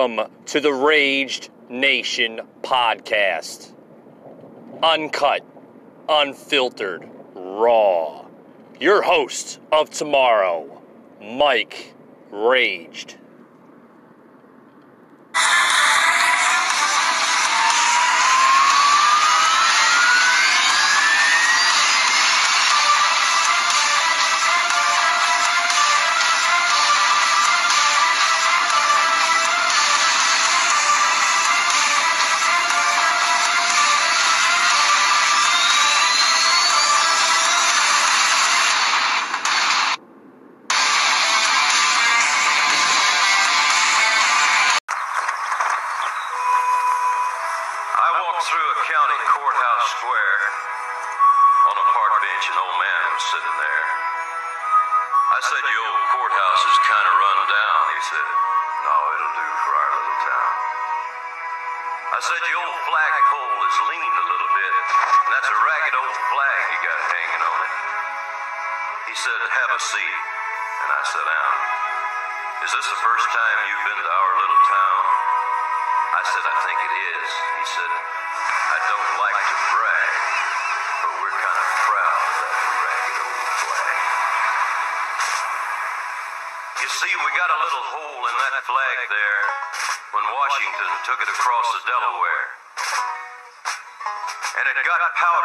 Welcome to the Raged Nation podcast. Uncut, unfiltered, raw. Your host of tomorrow, Mike Raged.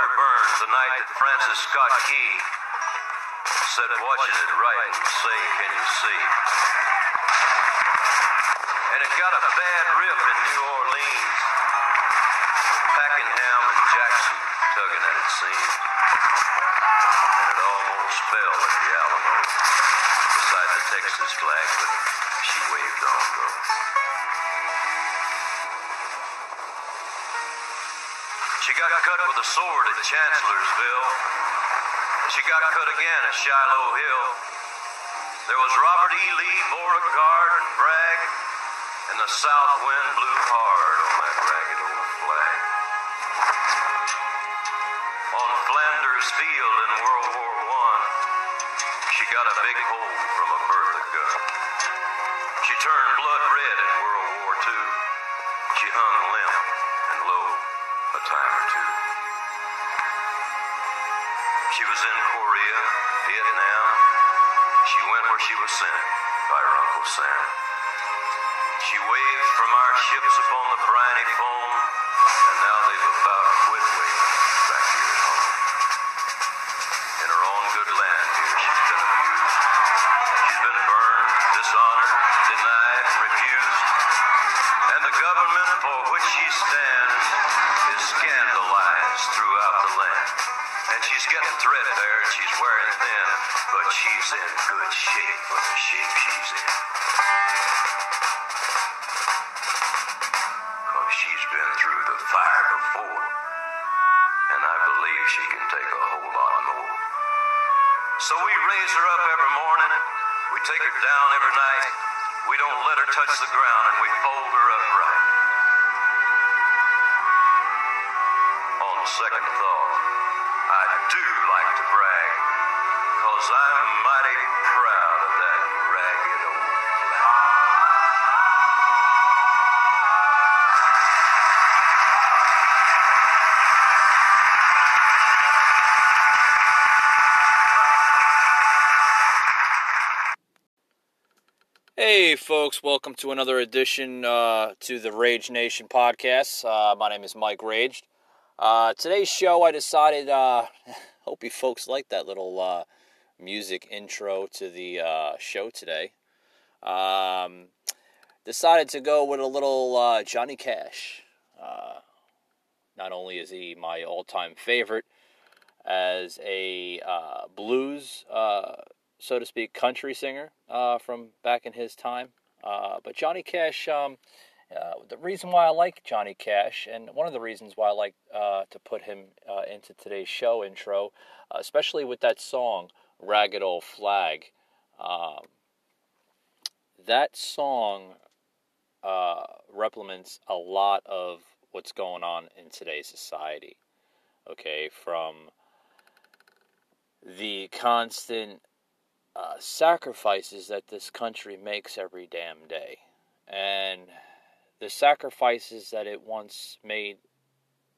Got burned the night that Francis Scott Key said, watching it right and say, can you see? And it got a bad rip in New Orleans. Pakenham and Jackson tugging at it seemed. And it almost fell at the Alamo beside the Texas flag, but she waved on though. Got cut with a sword at Chancellorsville. She got cut again at Shiloh Hill. There was Robert E. Lee, Beauregard, and Bragg, and the south wind blew hard on that ragged old flag. On Flanders Field in World War One, she got a big hole from a Bertha gun. She turned blood red in World War Two. She hung limp She was in Korea, Vietnam. She went where she was sent by her Uncle Sam. She waved from our ships upon the briny foam, and now they've about quit waving back here at home. In her own good land here, she's been abused. She's been burned, dishonored, denied, refused. And the government for which she stands And threadbare and she's wearing thin, but she's in good shape for the shape she's in. Cause she's been through the fire before. And I believe she can take a whole lot more. So we raise her up every morning. We take her down every night. We don't let her touch the ground and we fold her I do like to brag. Cause I'm mighty proud of that ragged old flag. Hey, folks, welcome to another edition uh, to the Rage Nation podcast. Uh, my name is Mike Raged. Uh, today's show, I decided, uh, hope you folks like that little uh, music intro to the uh, show today. Um, decided to go with a little uh, Johnny Cash. Uh, not only is he my all time favorite as a blues, so to speak, country singer from back in his time, but Johnny Cash. Um, uh, the reason why I like Johnny Cash, and one of the reasons why I like uh, to put him uh, into today's show intro, uh, especially with that song "Ragged Old Flag," um, that song uh, replements a lot of what's going on in today's society. Okay, from the constant uh, sacrifices that this country makes every damn day. And the sacrifices that it once made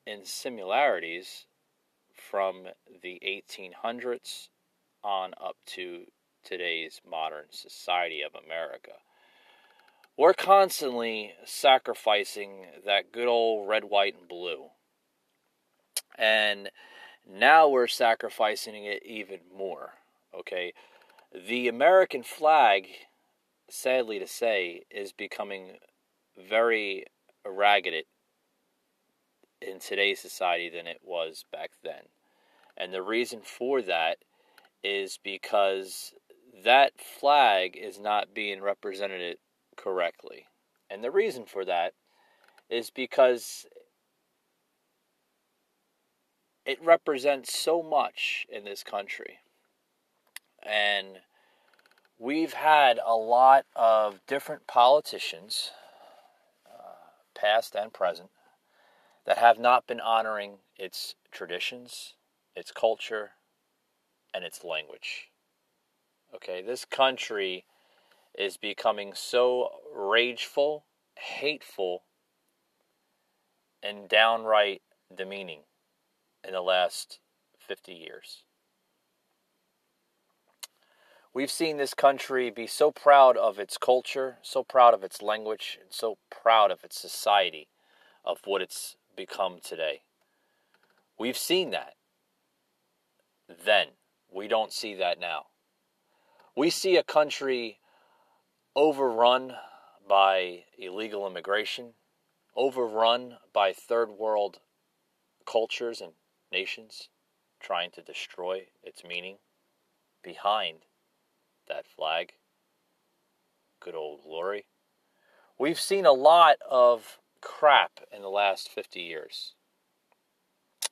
in similarities from the 1800s on up to today's modern society of America. We're constantly sacrificing that good old red, white, and blue. And now we're sacrificing it even more. Okay? The American flag, sadly to say, is becoming very ragged in today's society than it was back then. And the reason for that is because that flag is not being represented correctly. And the reason for that is because it represents so much in this country. And we've had a lot of different politicians, past and present, that have not been honoring its traditions, its culture, and its language. Okay, this country is becoming so rageful, hateful, and downright demeaning in the last 50 years. We've seen this country be so proud of its culture, so proud of its language, and so proud of its society, of what it's become today. We've seen that then. We don't see that now. We see a country overrun by illegal immigration, overrun by third world cultures and nations trying to destroy its meaning behind that flag. Good old glory. We've seen a lot of crap in the last 50 years.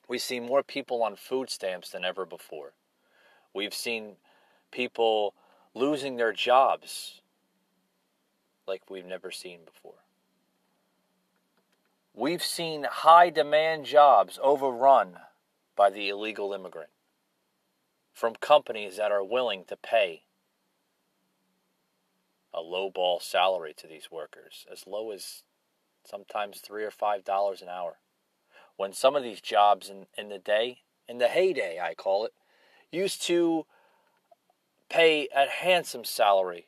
We see more people on food stamps than ever before. We've seen people losing their jobs like we've never seen before. We've seen high demand jobs overrun by the illegal immigrant from companies that are willing to pay a low ball salary to these workers, as low as sometimes three or five dollars an hour. When some of these jobs in, in the day, in the heyday, I call it, used to pay a handsome salary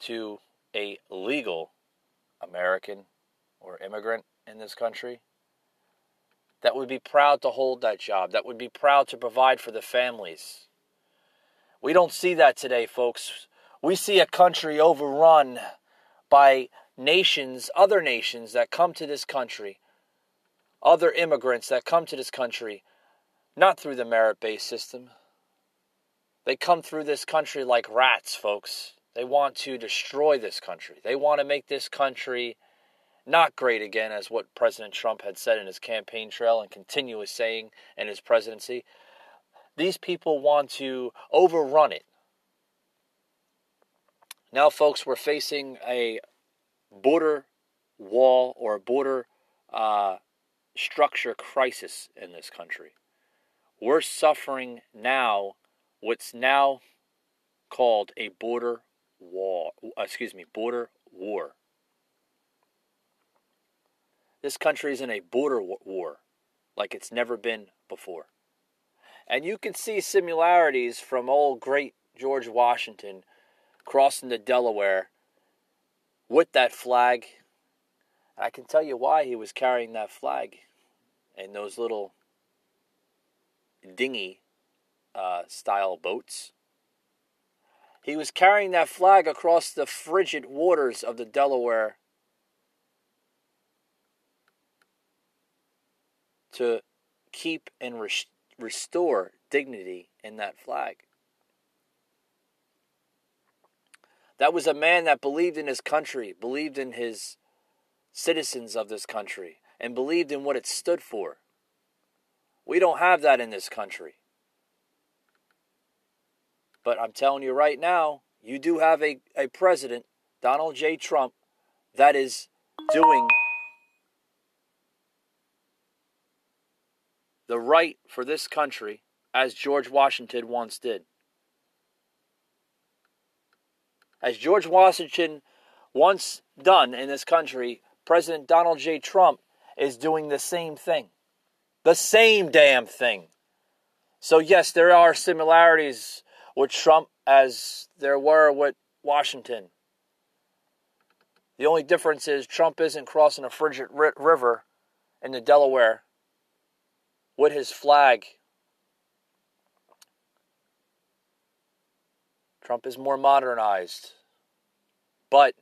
to a legal American or immigrant in this country that would be proud to hold that job, that would be proud to provide for the families. We don't see that today, folks. We see a country overrun by nations, other nations that come to this country, other immigrants that come to this country, not through the merit based system. They come through this country like rats, folks. They want to destroy this country. They want to make this country not great again, as what President Trump had said in his campaign trail and continues saying in his presidency. These people want to overrun it. Now, folks, we're facing a border wall or a border uh, structure crisis in this country. We're suffering now what's now called a border wall, excuse me, border war. This country is in a border war like it's never been before. And you can see similarities from old great George Washington crossing the Delaware with that flag. I can tell you why he was carrying that flag in those little dinghy uh, style boats. He was carrying that flag across the frigid waters of the Delaware to keep and res- restore dignity in that flag. That was a man that believed in his country, believed in his citizens of this country, and believed in what it stood for. We don't have that in this country. But I'm telling you right now, you do have a, a president, Donald J. Trump, that is doing the right for this country as George Washington once did. As George Washington once done in this country, President Donald J. Trump is doing the same thing. The same damn thing. So, yes, there are similarities with Trump as there were with Washington. The only difference is Trump isn't crossing a frigid river in the Delaware with his flag. Trump is more modernized, but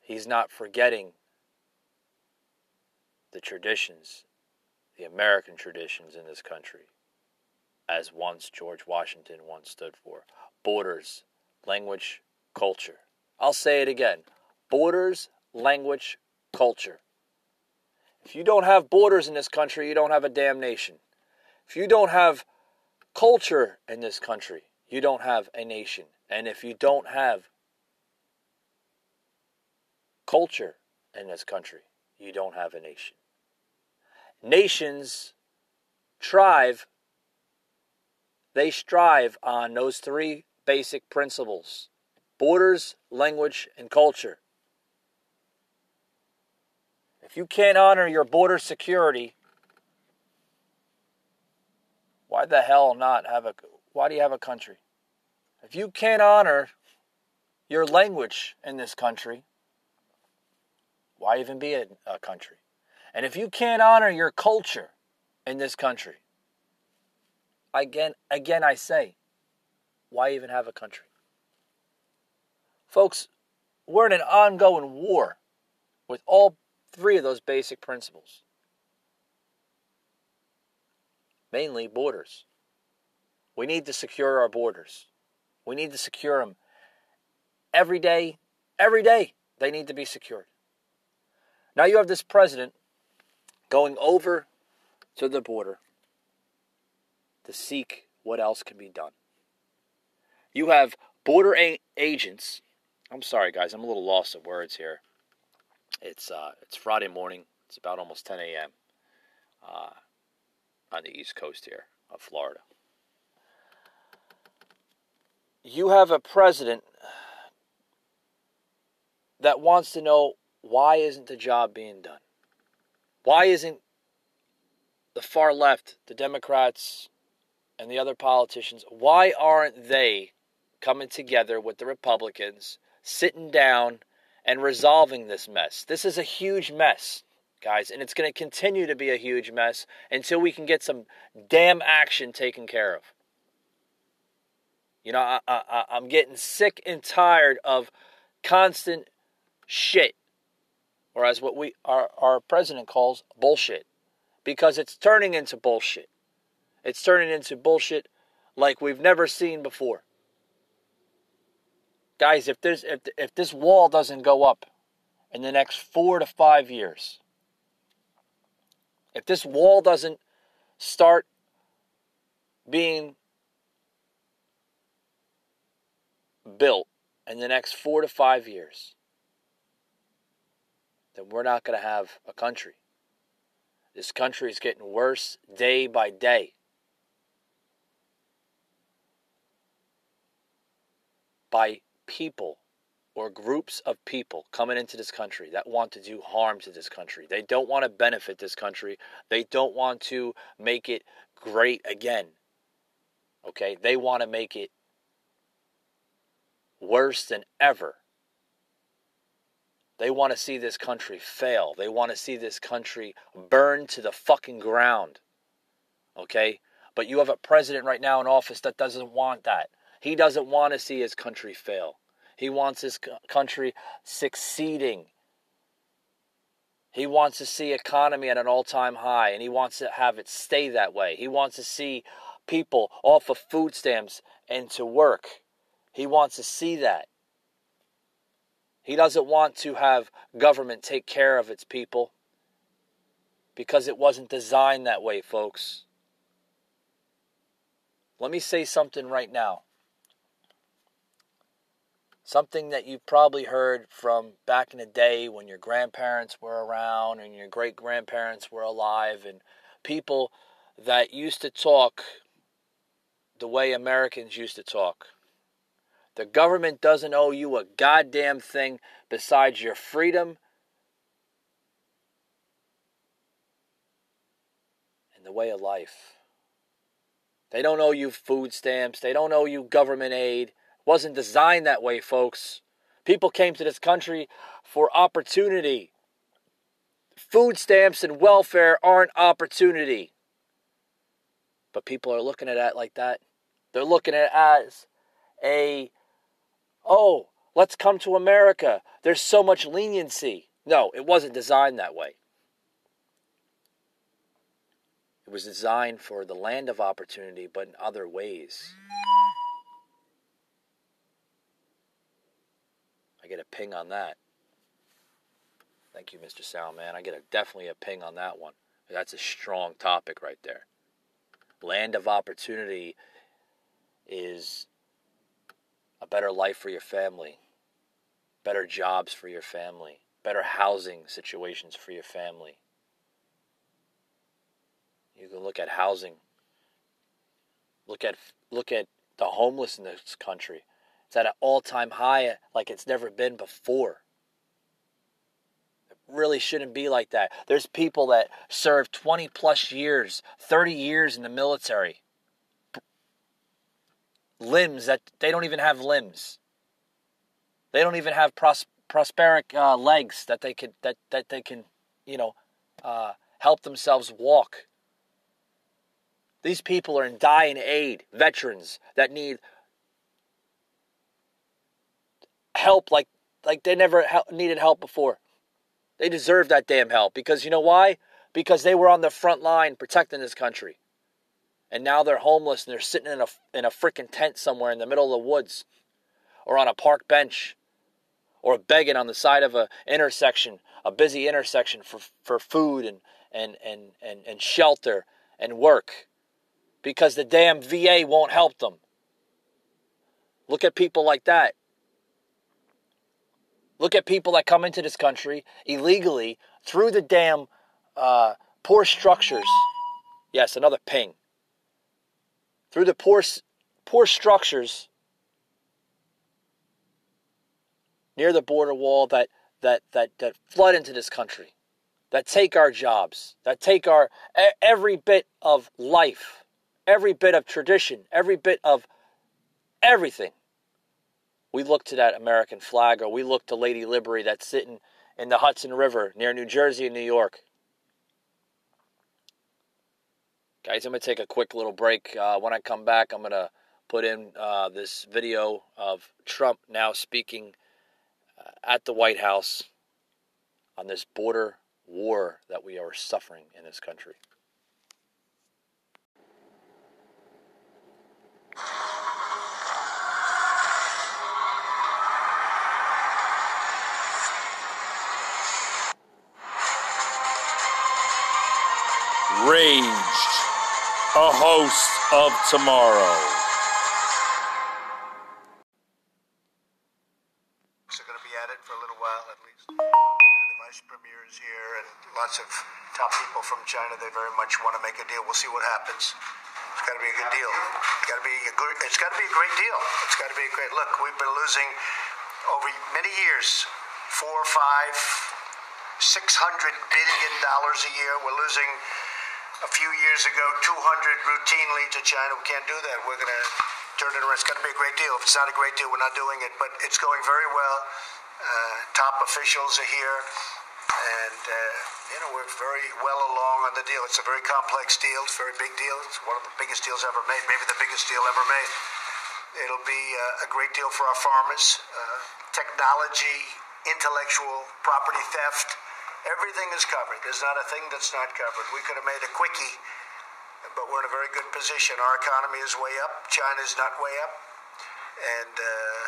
he's not forgetting the traditions, the American traditions in this country, as once George Washington once stood for borders, language, culture. I'll say it again borders, language, culture. If you don't have borders in this country, you don't have a damn nation. If you don't have culture in this country, you don't have a nation. And if you don't have culture in this country, you don't have a nation. Nations thrive, they strive on those three basic principles borders, language, and culture. If you can't honor your border security, why the hell not have a why do you have a country? If you can't honor your language in this country, why even be a, a country? And if you can't honor your culture in this country, again again I say, why even have a country? Folks, we're in an ongoing war with all three of those basic principles. Mainly borders. We need to secure our borders. We need to secure them every day. Every day, they need to be secured. Now you have this president going over to the border to seek what else can be done. You have border a- agents. I'm sorry, guys, I'm a little lost of words here. It's uh, it's Friday morning. It's about almost 10 a.m. Uh, on the east coast here of Florida. You have a president that wants to know why isn't the job being done? Why isn't the far left, the Democrats, and the other politicians, why aren't they coming together with the Republicans, sitting down and resolving this mess. This is a huge mess, guys, and it's going to continue to be a huge mess until we can get some damn action taken care of. You know, I, I, I'm getting sick and tired of constant shit, or as what we our, our president calls bullshit, because it's turning into bullshit. It's turning into bullshit like we've never seen before guys, if this if if this wall doesn't go up in the next four to five years, if this wall doesn't start being built in the next four to five years, then we're not going to have a country. This country is getting worse day by day. By people or groups of people coming into this country that want to do harm to this country. They don't want to benefit this country. They don't want to make it great again. Okay? They want to make it worse than ever. They want to see this country fail. They want to see this country burn to the fucking ground. Okay? But you have a president right now in office that doesn't want that. He doesn't want to see his country fail. He wants his country succeeding. He wants to see economy at an all-time high and he wants to have it stay that way. He wants to see people off of food stamps and to work. He wants to see that. He doesn't want to have government take care of its people because it wasn't designed that way, folks. Let me say something right now. Something that you probably heard from back in the day when your grandparents were around and your great grandparents were alive, and people that used to talk the way Americans used to talk. The government doesn't owe you a goddamn thing besides your freedom and the way of life. They don't owe you food stamps. They don't owe you government aid. It wasn't designed that way, folks. People came to this country for opportunity. Food stamps and welfare aren't opportunity. But people are looking at it like that. They're looking at it as a oh, let's come to America. There's so much leniency. No, it wasn't designed that way. It was designed for the land of opportunity, but in other ways. I get a ping on that. Thank you, Mr. Soundman. I get a, definitely a ping on that one. That's a strong topic right there. Land of opportunity is a better life for your family, better jobs for your family, better housing situations for your family. You can look at housing. Look at look at the homeless in this country. It's at an all-time high like it's never been before. It really shouldn't be like that. There's people that serve 20 plus years, 30 years in the military. Limbs that they don't even have limbs. They don't even have pros- prosperic uh, legs that they can that that they can, you know, uh, help themselves walk. These people are in dying aid, veterans that need help like like they never needed help before. They deserve that damn help because you know why? Because they were on the front line protecting this country. And now they're homeless and they're sitting in a in a freaking tent somewhere in the middle of the woods or on a park bench or begging on the side of a intersection, a busy intersection for for food and and and and, and shelter and work because the damn VA won't help them. Look at people like that. Look at people that come into this country illegally through the damn uh, poor structures. Yes, another ping. Through the poor, poor structures near the border wall that, that, that, that flood into this country, that take our jobs, that take our every bit of life every bit of tradition, every bit of everything. We look to that American flag, or we look to Lady Liberty that's sitting in the Hudson River near New Jersey and New York. Guys, I'm going to take a quick little break. Uh, when I come back, I'm going to put in uh, this video of Trump now speaking uh, at the White House on this border war that we are suffering in this country. Raged, a host of tomorrow. So going to be at it for a little while at least. the vice premier is here, and lots of top people from China. They very much want to make a deal. We'll see what happens. It's got to be a good deal. It's got to be a good. It's got to be a great deal. It's got to be a great. Look, we've been losing over many years, four, five, six hundred billion dollars a year. We're losing a few years ago 200 routinely to China. We can't do that. We're going to turn it around. It's got to be a great deal. If it's not a great deal, we're not doing it. But it's going very well. Uh, top officials are here, and uh, you know we're very well along on the deal. It's a very complex deal. It's a very big deal. It's one of the biggest deals ever made. Maybe the biggest deal ever made. It'll be uh, a great deal for our farmers. Uh, technology, intellectual property theft Everything is covered. There's not a thing that's not covered. We could have made a quickie, but we're in a very good position. Our economy is way up. China's not way up. And uh,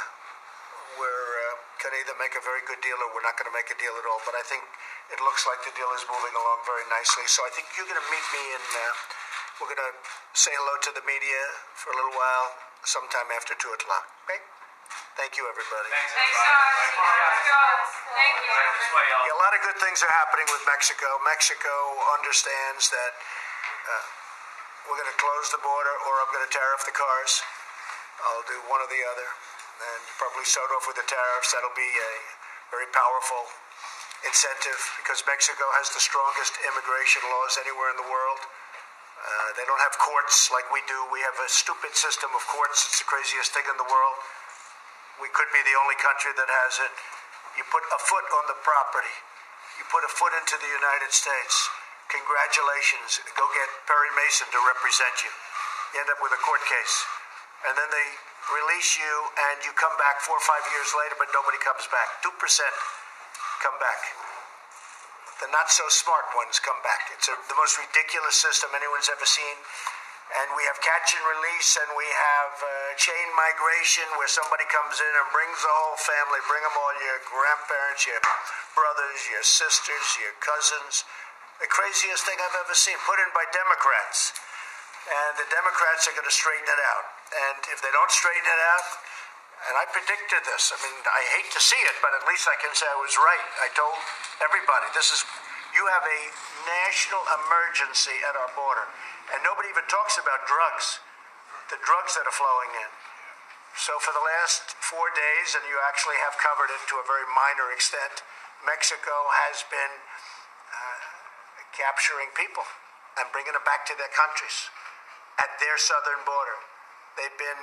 we're uh, to either make a very good deal or we're not going to make a deal at all. But I think it looks like the deal is moving along very nicely. So I think you're going to meet me and uh, we're going to say hello to the media for a little while sometime after 2 o'clock. Okay? Thank you, everybody. Thanks, Thank you. Yeah, a lot of good things are happening with Mexico. Mexico understands that uh, we're going to close the border or I'm going to tariff the cars. I'll do one or the other. And probably start off with the tariffs. That'll be a very powerful incentive because Mexico has the strongest immigration laws anywhere in the world. Uh, they don't have courts like we do. We have a stupid system of courts. It's the craziest thing in the world. We could be the only country that has it. You put a foot on the property, you put a foot into the United States. Congratulations. Go get Perry Mason to represent you. You end up with a court case. And then they release you, and you come back four or five years later, but nobody comes back. 2% come back. The not so smart ones come back. It's a, the most ridiculous system anyone's ever seen. And we have catch and release, and we have uh, chain migration where somebody comes in and brings the whole family, bring them all your grandparents, your brothers, your sisters, your cousins. The craziest thing I've ever seen, put in by Democrats. And the Democrats are going to straighten it out. And if they don't straighten it out, and I predicted this. I mean, I hate to see it, but at least I can say I was right. I told everybody this is you have a national emergency at our border, and nobody even talks about drugs, the drugs that are flowing in. So for the last four days, and you actually have covered it to a very minor extent, Mexico has been uh, capturing people and bringing them back to their countries at their southern border. They've been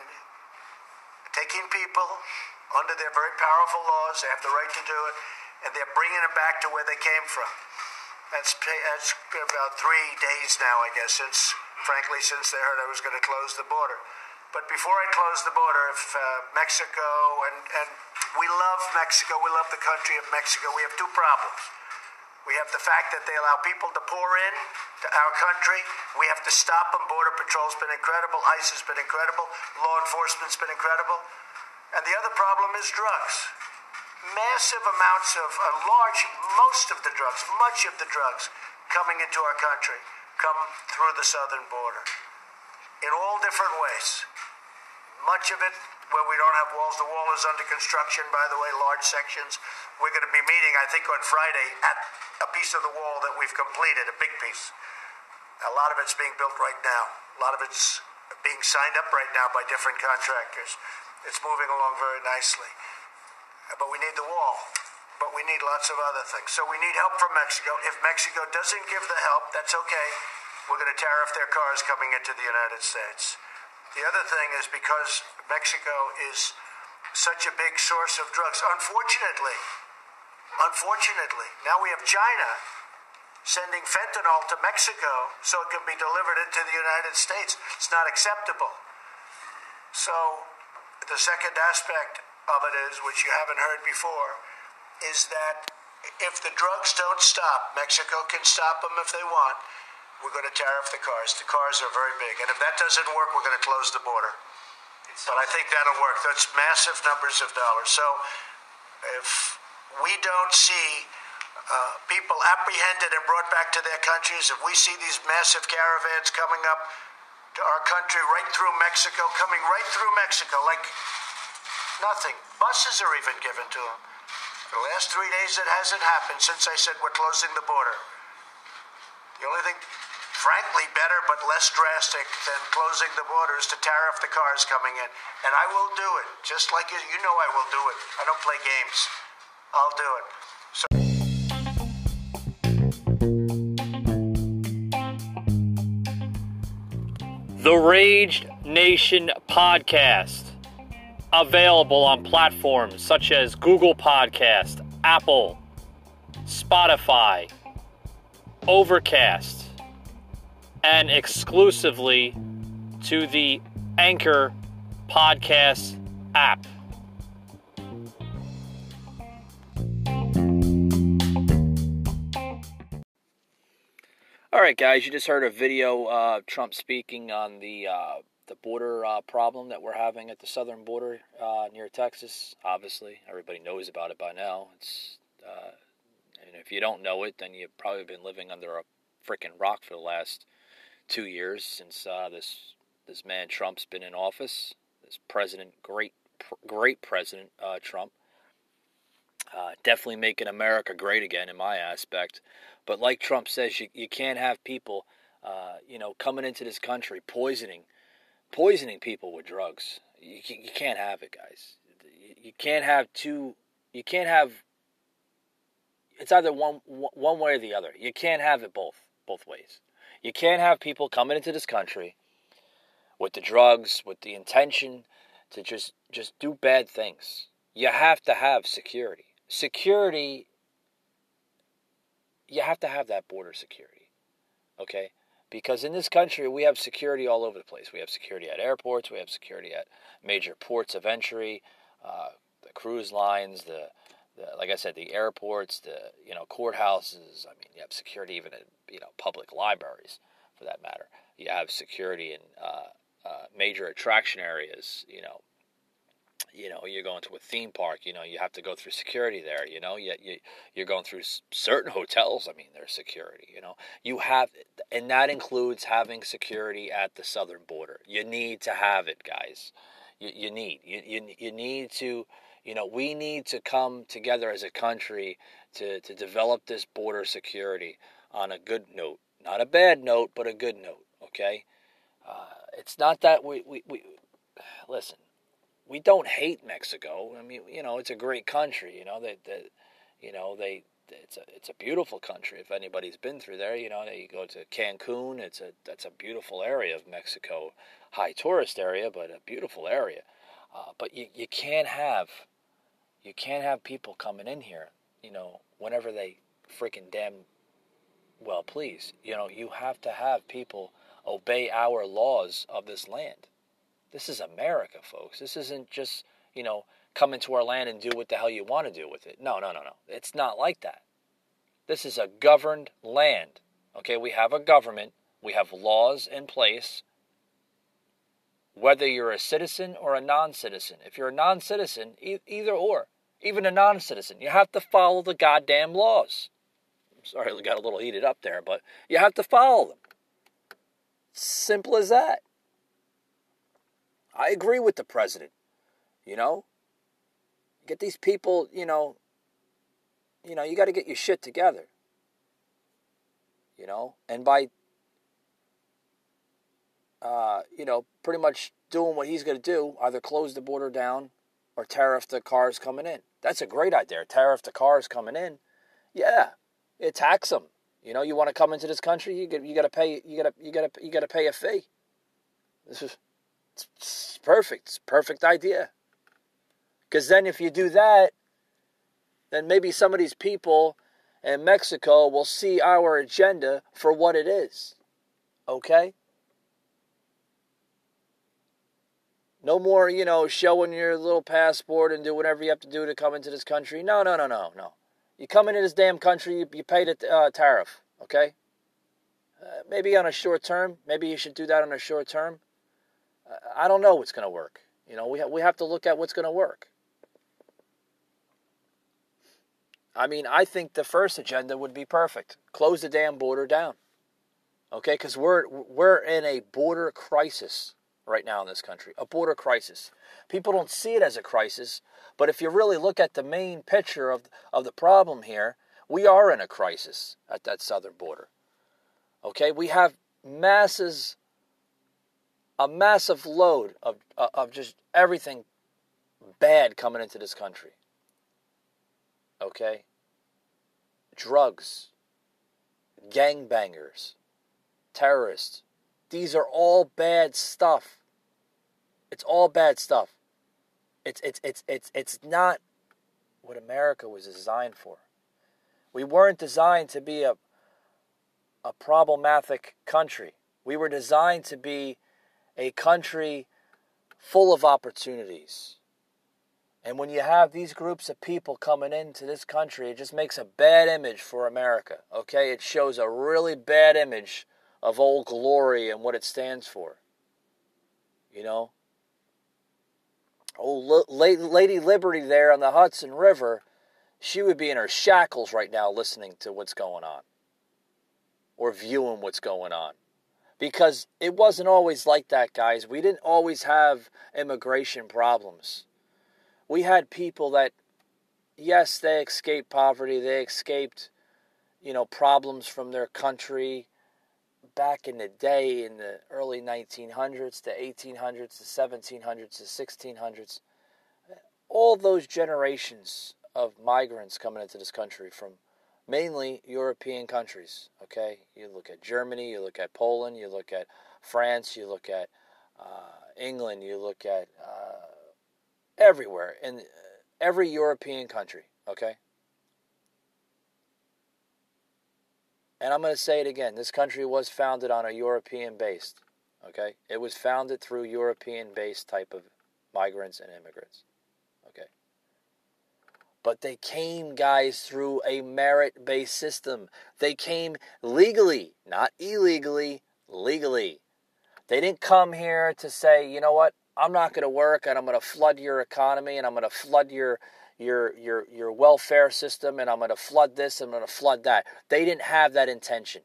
taking people under their very powerful laws. They have the right to do it, and they're bringing them back to where they came from. That's that's been about three days now, I guess, since frankly since they heard I was going to close the border. But before I close the border, if uh, Mexico and and we love Mexico, we love the country of Mexico. We have two problems. We have the fact that they allow people to pour in to our country. We have to stop them. Border Patrol's been incredible. ICE has been incredible. Law enforcement's been incredible. And the other problem is drugs. Massive amounts of, uh, large, most of the drugs, much of the drugs coming into our country come through the southern border in all different ways. Much of it where we don't have walls. The wall is under construction, by the way, large sections. We're going to be meeting, I think, on Friday at a piece of the wall that we've completed, a big piece. A lot of it's being built right now. A lot of it's being signed up right now by different contractors. It's moving along very nicely. But we need the wall. But we need lots of other things. So we need help from Mexico. If Mexico doesn't give the help, that's okay. We're going to tariff their cars coming into the United States. The other thing is because Mexico is such a big source of drugs, unfortunately, unfortunately, now we have China sending fentanyl to Mexico so it can be delivered into the United States. It's not acceptable. So, the second aspect of it is, which you haven't heard before, is that if the drugs don't stop, Mexico can stop them if they want. We're going to tariff the cars. The cars are very big. And if that doesn't work, we're going to close the border. But I think that'll work. That's massive numbers of dollars. So if we don't see uh, people apprehended and brought back to their countries, if we see these massive caravans coming up to our country right through Mexico, coming right through Mexico, like nothing. Buses are even given to them. The last three days it hasn't happened since I said we're closing the border. The only thing, frankly, better but less drastic than closing the border is to tariff the cars coming in. And I will do it, just like you, you know I will do it. I don't play games. I'll do it. So The Raged Nation podcast. Available on platforms such as Google Podcast, Apple, Spotify, Overcast, and exclusively to the Anchor Podcast app. All right, guys, you just heard a video of Trump speaking on the uh, the border uh, problem that we're having at the southern border uh, near Texas. Obviously, everybody knows about it by now. It's uh, and if you don't know it, then you've probably been living under a freaking rock for the last two years since uh, this this man Trump's been in office. This president, great great president Trump. Uh, definitely making America great again in my aspect. But like Trump says, you, you can't have people, uh, you know, coming into this country poisoning, poisoning people with drugs. You, you can't have it, guys. You can't have two. You can't have. It's either one one way or the other. You can't have it both both ways. You can't have people coming into this country with the drugs, with the intention to just just do bad things. You have to have security. Security you have to have that border security. Okay? Because in this country, we have security all over the place. We have security at airports, we have security at major ports of entry, uh, the cruise lines, the, the, like I said, the airports, the you know courthouses. I mean, you have security even in you know public libraries, for that matter. You have security in uh, uh, major attraction areas. You know, you know you're going to a theme park you know you have to go through security there you know you, you you're going through certain hotels i mean there's security you know. You have and that includes having security at the southern border. You need to have it guys. You, you need you, you, you need to you know we need to come together as a country to to develop this border security on a good note. Not a bad note but a good note okay? Uh, it's not that we, we, we listen we don't hate Mexico. I mean, you know, it's a great country. You know that that you know they it's a it's a beautiful country. If anybody's been through there, you know, you go to Cancun. It's a that's a beautiful area of Mexico, high tourist area, but a beautiful area. Uh, but you you can't have you can't have people coming in here. You know, whenever they freaking damn well please. You know, you have to have people obey our laws of this land. This is America, folks. This isn't just, you know, come into our land and do what the hell you want to do with it. No, no, no, no. It's not like that. This is a governed land. Okay, we have a government, we have laws in place. Whether you're a citizen or a non citizen, if you're a non citizen, e- either or, even a non citizen, you have to follow the goddamn laws. I'm sorry, we got a little heated up there, but you have to follow them. Simple as that. I agree with the president. You know, get these people. You know, you know, you got to get your shit together. You know, and by uh, you know, pretty much doing what he's going to do, either close the border down or tariff the cars coming in. That's a great idea. Tariff the cars coming in. Yeah, it tax them. You know, you want to come into this country, you get you got to pay you got to you got to you got to pay a fee. This is perfect. It's perfect idea. Because then if you do that, then maybe some of these people in Mexico will see our agenda for what it is. Okay? No more, you know, showing your little passport and do whatever you have to do to come into this country. No, no, no, no, no. You come into this damn country, you, you pay the uh, tariff, okay? Uh, maybe on a short term. Maybe you should do that on a short term. I don't know what's going to work. You know, we ha- we have to look at what's going to work. I mean, I think the first agenda would be perfect. Close the damn border down. Okay, because we're we're in a border crisis right now in this country. A border crisis. People don't see it as a crisis, but if you really look at the main picture of of the problem here, we are in a crisis at that southern border. Okay, we have masses a massive load of, uh, of just everything bad coming into this country. Okay? Drugs, gangbangers, terrorists. These are all bad stuff. It's all bad stuff. It's it's it's it's it's not what America was designed for. We weren't designed to be a a problematic country. We were designed to be a country full of opportunities. And when you have these groups of people coming into this country, it just makes a bad image for America. Okay? It shows a really bad image of Old Glory and what it stands for. You know? Oh, Lady Liberty there on the Hudson River, she would be in her shackles right now listening to what's going on or viewing what's going on because it wasn't always like that, guys. We didn't always have immigration problems. We had people that, yes, they escaped poverty, they escaped, you know, problems from their country back in the day in the early 1900s, the 1800s, the 1700s, the 1600s. All those generations of migrants coming into this country from mainly European countries. Okay, you look at Germany, you look at Poland, you look at France, you look at uh, England, you look at uh, everywhere in every European country. Okay, and I'm going to say it again. This country was founded on a European based. Okay, it was founded through European based type of migrants and immigrants. But they came, guys, through a merit based system. They came legally, not illegally, legally. They didn't come here to say, you know what, I'm not going to work and I'm going to flood your economy and I'm going to flood your your your your welfare system and I'm going to flood this and I'm going to flood that. They didn't have that intention.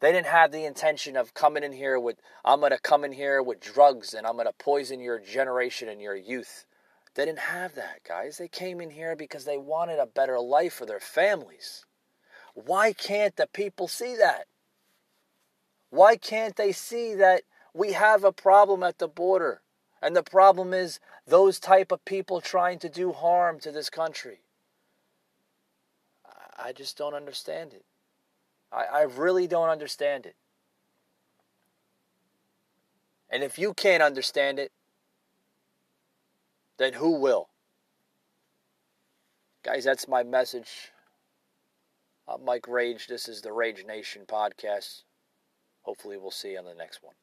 They didn't have the intention of coming in here with I'm going to come in here with drugs and I'm going to poison your generation and your youth. They didn't have that, guys. They came in here because they wanted a better life for their families. Why can't the people see that? Why can't they see that we have a problem at the border? And the problem is those type of people trying to do harm to this country. I just don't understand it. I, I really don't understand it. And if you can't understand it, then who will? Guys, that's my message. I'm Mike Rage. This is the Rage Nation podcast. Hopefully, we'll see you on the next one.